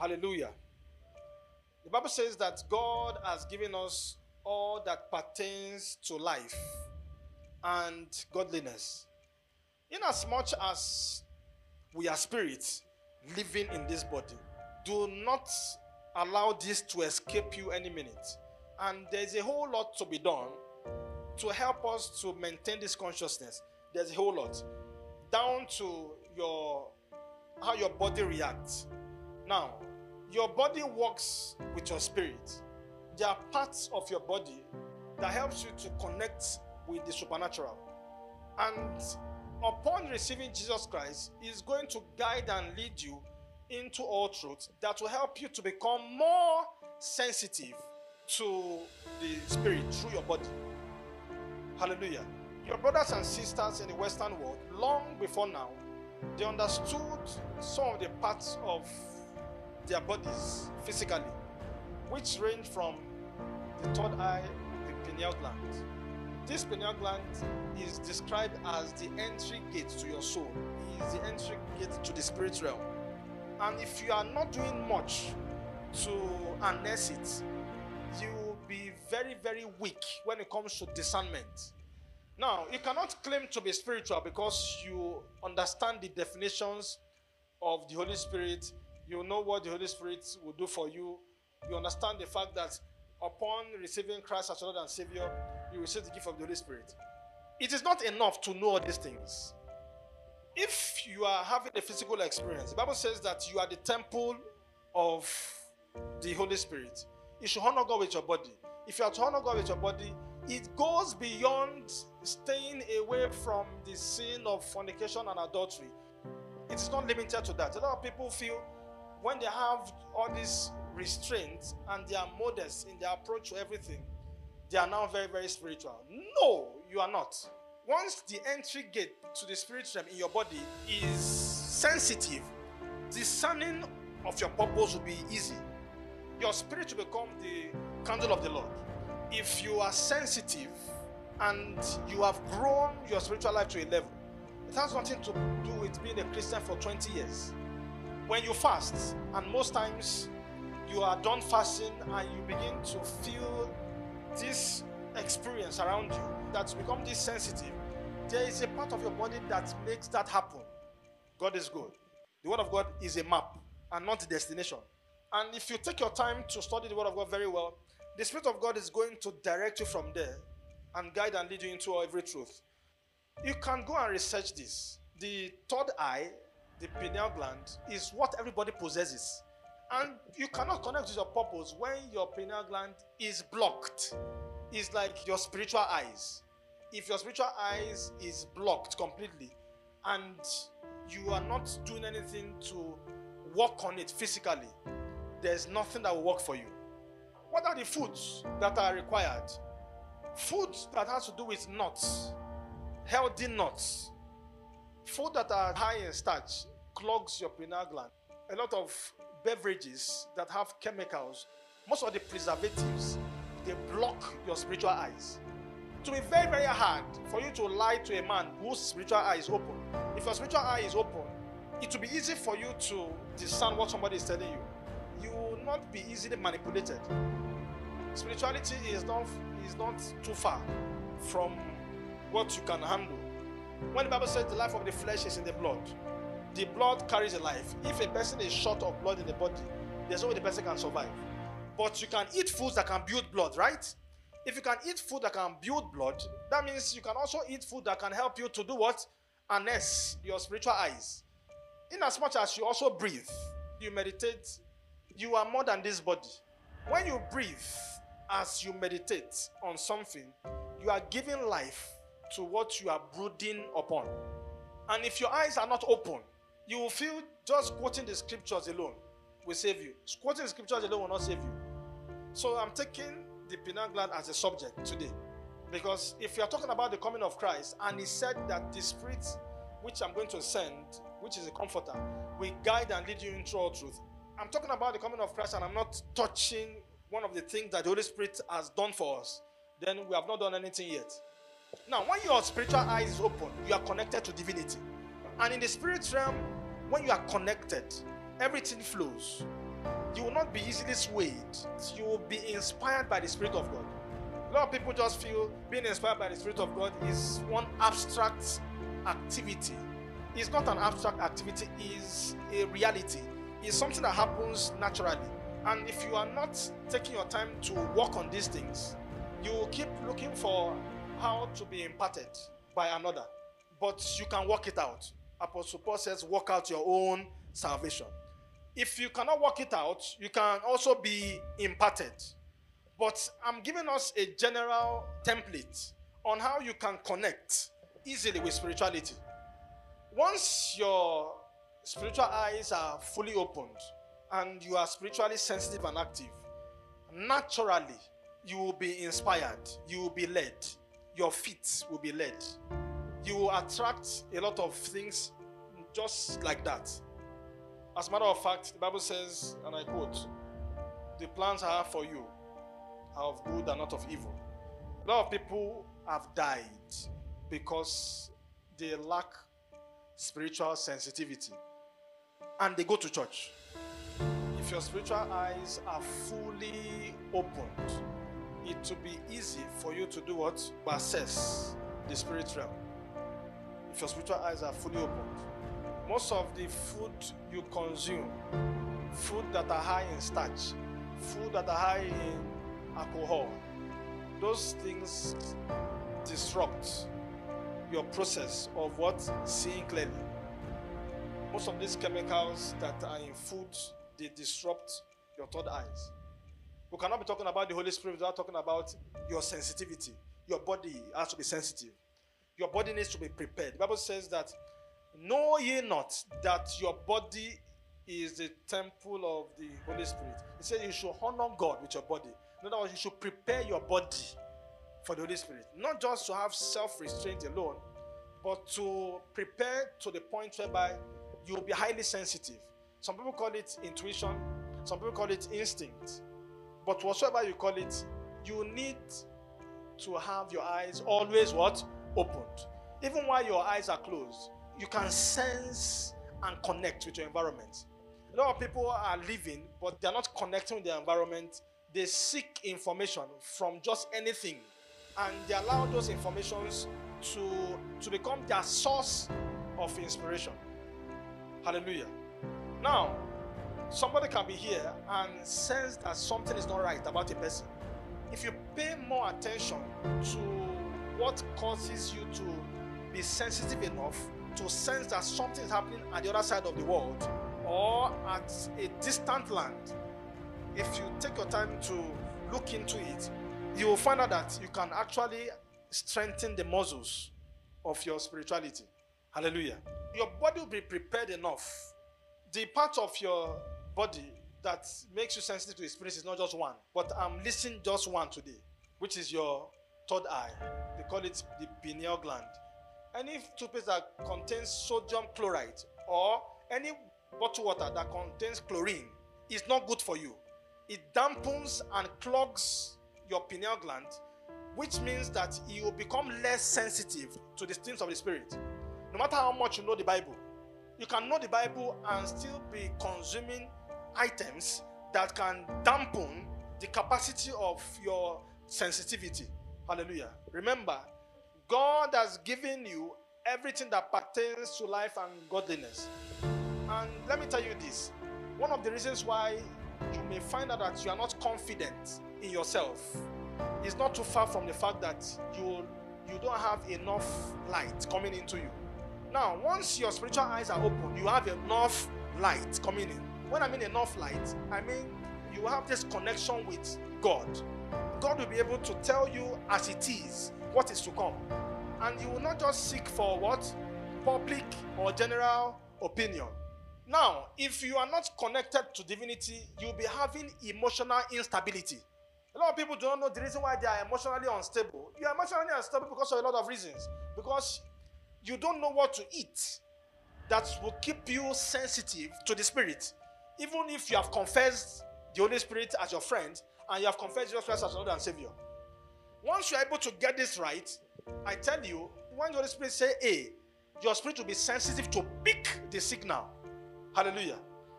Hallelujah. The Bible says that God has given us all that pertains to life and godliness. Inasmuch as we are spirits living in this body, do not allow this to escape you any minute. And there's a whole lot to be done to help us to maintain this consciousness. There's a whole lot. Down to your how your body reacts. Now, your body works with your spirit. There are parts of your body that helps you to connect with the supernatural. And upon receiving Jesus Christ, is going to guide and lead you into all truth that will help you to become more sensitive to the spirit through your body. Hallelujah. Your brothers and sisters in the Western world, long before now, they understood some of the parts of their bodies physically, which range from the third eye, the pineal gland. This pineal gland is described as the entry gate to your soul, it is the entry gate to the spirit realm. And if you are not doing much to harness it, you will be very, very weak when it comes to discernment. Now, you cannot claim to be spiritual because you understand the definitions of the Holy Spirit. You know what the Holy Spirit will do for you. You understand the fact that upon receiving Christ as Lord and Savior, you receive the gift of the Holy Spirit. It is not enough to know all these things. If you are having a physical experience, the Bible says that you are the temple of the Holy Spirit. You should honor God with your body. If you are to honor God with your body, it goes beyond staying away from the sin of fornication and adultery. It is not limited to that. A lot of people feel when they have all these restraints and they are modest in their approach to everything, they are now very, very spiritual. No, you are not. Once the entry gate to the spirit realm in your body is sensitive, discerning of your purpose will be easy. Your spirit will become the candle of the Lord. If you are sensitive and you have grown your spiritual life to a level, it has nothing to do with being a Christian for 20 years. When you fast, and most times you are done fasting and you begin to feel this experience around you that's become this sensitive, there is a part of your body that makes that happen. God is good. The Word of God is a map and not a destination. And if you take your time to study the Word of God very well, the Spirit of God is going to direct you from there and guide and lead you into every truth. You can go and research this. The third eye, the pineal gland, is what everybody possesses. And you cannot connect with your purpose when your pineal gland is blocked. It's like your spiritual eyes. If your spiritual eyes is blocked completely and you are not doing anything to work on it physically, there's nothing that will work for you. What are the foods that are required? Foods that has to do with nuts, healthy nuts, food that are high in starch clogs your pineal gland. A lot of beverages that have chemicals, most of the preservatives, they block your spiritual eyes. To be very, very hard for you to lie to a man whose spiritual eye is open. If your spiritual eye is open, it will be easy for you to discern what somebody is telling you. You will not be easily manipulated. Spirituality is not is not too far from what you can handle. When the Bible says the life of the flesh is in the blood, the blood carries a life. If a person is short of blood in the body, there's no way the person can survive. But you can eat foods that can build blood, right? If you can eat food that can build blood, that means you can also eat food that can help you to do what? Harness your spiritual eyes. In as much as you also breathe, you meditate, you are more than this body. When you breathe, as you meditate on something, you are giving life to what you are brooding upon. And if your eyes are not open, you will feel just quoting the scriptures alone will save you. Quoting the scriptures alone will not save you. So I'm taking the pineal gland as a subject today. Because if you are talking about the coming of Christ, and he said that the spirit which I'm going to send, which is a comforter, will guide and lead you into all truth. I'm talking about the coming of Christ, and I'm not touching one of the things that the Holy Spirit has done for us. Then we have not done anything yet. Now, when your spiritual eye is open, you are connected to divinity. And in the spirit realm, when you are connected, everything flows. you will not be easily swayed. You will be inspired by the Spirit of God. A lot of people just feel being inspired by the Spirit of God is one abstract activity. It's not an abstract activity, it's a reality. It's something that happens naturally. And if you are not taking your time to work on these things, you will keep looking for how to be imparted by another. But you can work it out. Apostle Paul says, work out your own salvation. If you cannot work it out, you can also be imparted. But I'm giving us a general template on how you can connect easily with spirituality. Once your spiritual eyes are fully opened and you are spiritually sensitive and active, naturally you will be inspired, you will be led, your feet will be led. You will attract a lot of things just like that. As a matter of fact, the Bible says, and I quote, the plans I have for you are of good and not of evil. A lot of people have died because they lack spiritual sensitivity and they go to church. If your spiritual eyes are fully opened, it will be easy for you to do what? Access the spirit realm. If your spiritual eyes are fully opened, most of the food you consume, food that are high in starch, food that are high in alcohol, those things disrupt your process of what? Seeing clearly. Most of these chemicals that are in food, they disrupt your third eyes. We cannot be talking about the Holy Spirit without talking about your sensitivity. Your body has to be sensitive. Your body needs to be prepared. The Bible says that, Know ye not that your body is the temple of the Holy Spirit? It says you should honor God with your body. In other words, you should prepare your body for the Holy Spirit. Not just to have self restraint alone, but to prepare to the point whereby you'll be highly sensitive. Some people call it intuition, some people call it instinct. But whatsoever you call it, you need to have your eyes always what? Opened. Even while your eyes are closed, you can sense and connect with your environment. A lot of people are living, but they're not connecting with their environment. They seek information from just anything, and they allow those informations to, to become their source of inspiration. Hallelujah. Now, somebody can be here and sense that something is not right about a person. If you pay more attention to what causes you to be sensitive enough to sense that something is happening at the other side of the world or at a distant land, if you take your time to look into it, you will find out that you can actually strengthen the muscles of your spirituality. Hallelujah. Your body will be prepared enough. The part of your body that makes you sensitive to the spirit is not just one, but I'm listing just one today, which is your third eye. They call it the pineal gland. Any toothpaste that contains sodium chloride or any bottled water that contains chlorine is not good for you. It dampens and clogs your pineal gland, which means that you will become less sensitive to the things of the spirit. No matter how much you know the Bible, you can know the Bible and still be consuming items that can dampen the capacity of your sensitivity. Hallelujah. Remember, God has given you everything that pertains to life and godliness. And let me tell you this one of the reasons why you may find out that you are not confident in yourself is not too far from the fact that you you don't have enough light coming into you. Now, once your spiritual eyes are open, you have enough light coming in. When I mean enough light, I mean you have this connection with God. God will be able to tell you as it is what is to come. And you will not just seek for what? Public or general opinion. Now, if you are not connected to divinity, you'll be having emotional instability. A lot of people do not know the reason why they are emotionally unstable. You are emotionally unstable because of a lot of reasons. Because you don't know what to eat that will keep you sensitive to the Spirit. Even if you have confessed the Holy Spirit as your friend and you have confessed Jesus Christ as Lord and Savior. Once you are able to get this right, I tell you, when the Holy Spirit say A, your spirit will be sensitive to pick the signal. Hallelujah.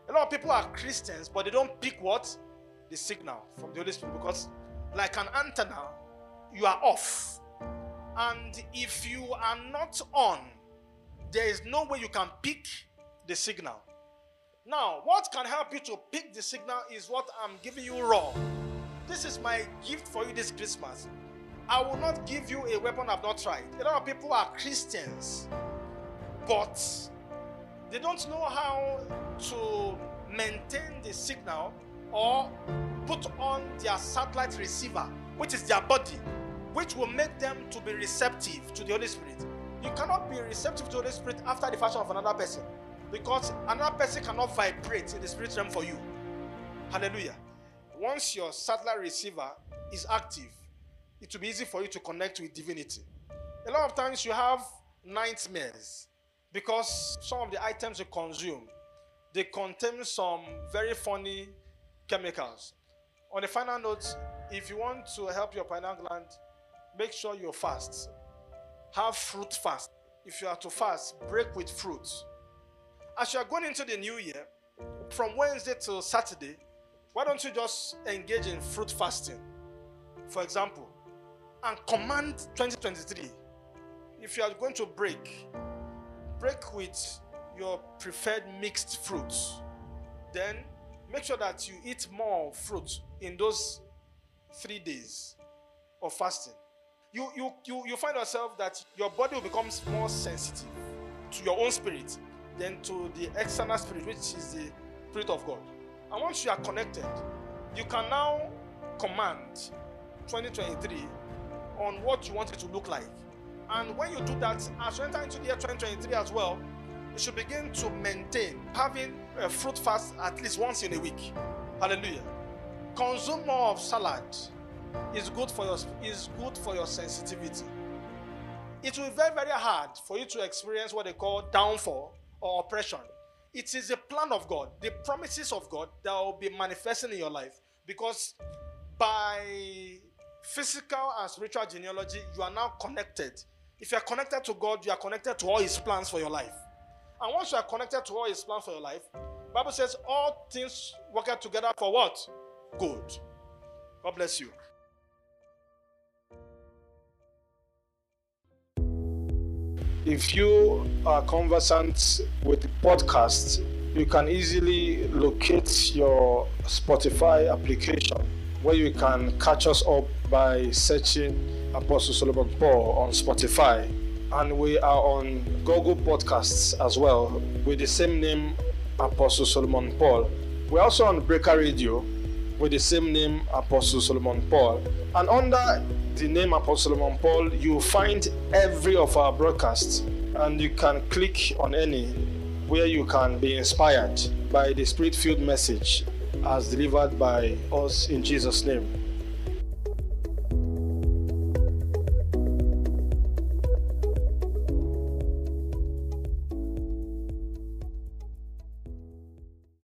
A lot of people are Christians, but they don't pick what? The signal from the Holy Spirit because, like an antenna, you are off. And if you are not on, there is no way you can pick the signal. Now, what can help you to pick the signal is what I'm giving you raw. This is my gift for you this Christmas. I will not give you a weapon I've not tried. A lot of people are Christians, but they don't know how to maintain the signal or put on their satellite receiver, which is their body, which will make them to be receptive to the Holy Spirit. You cannot be receptive to the Holy Spirit after the fashion of another person because another person cannot vibrate in the spirit realm for you. Hallelujah. Once your satellite receiver is active, it will be easy for you to connect with divinity. A lot of times you have nightmares because some of the items you consume they contain some very funny chemicals. On the final note, if you want to help your pineal gland, make sure you fast. Have fruit fast. If you are to fast, break with fruit. As you are going into the new year, from Wednesday till Saturday, why don't you just engage in fruit fasting? For example, and command 2023. If you are going to break, break with your preferred mixed fruits. Then make sure that you eat more fruit in those three days of fasting. You, you, you, you find yourself that your body becomes more sensitive to your own spirit than to the external spirit, which is the spirit of God. And once you are connected, you can now command 2023 on what you want it to look like. And when you do that, as you enter into the year 2023 as well, you should begin to maintain having a fruit fast at least once in a week. Hallelujah. Consume more of salad. Is good for your is good for your sensitivity. It will be very, very hard for you to experience what they call downfall or oppression. It is a plan of God, the promises of God that will be manifesting in your life. Because by physical and spiritual genealogy, you are now connected. If you are connected to God, you are connected to all His plans for your life. And once you are connected to all His plans for your life, Bible says all things work out together for what? Good. God bless you. If you are conversant with podcasts, you can easily locate your Spotify application where you can catch us up by searching Apostle Solomon Paul on Spotify and we are on Google Podcasts as well with the same name, Apostle Solomon Paul. We're also on Breaker Radio with the same name, Apostle Solomon Paul. And under the name Apostle Solomon Paul, you find every of our broadcasts, and you can click on any where you can be inspired by the spirit filled message as delivered by us in Jesus' name.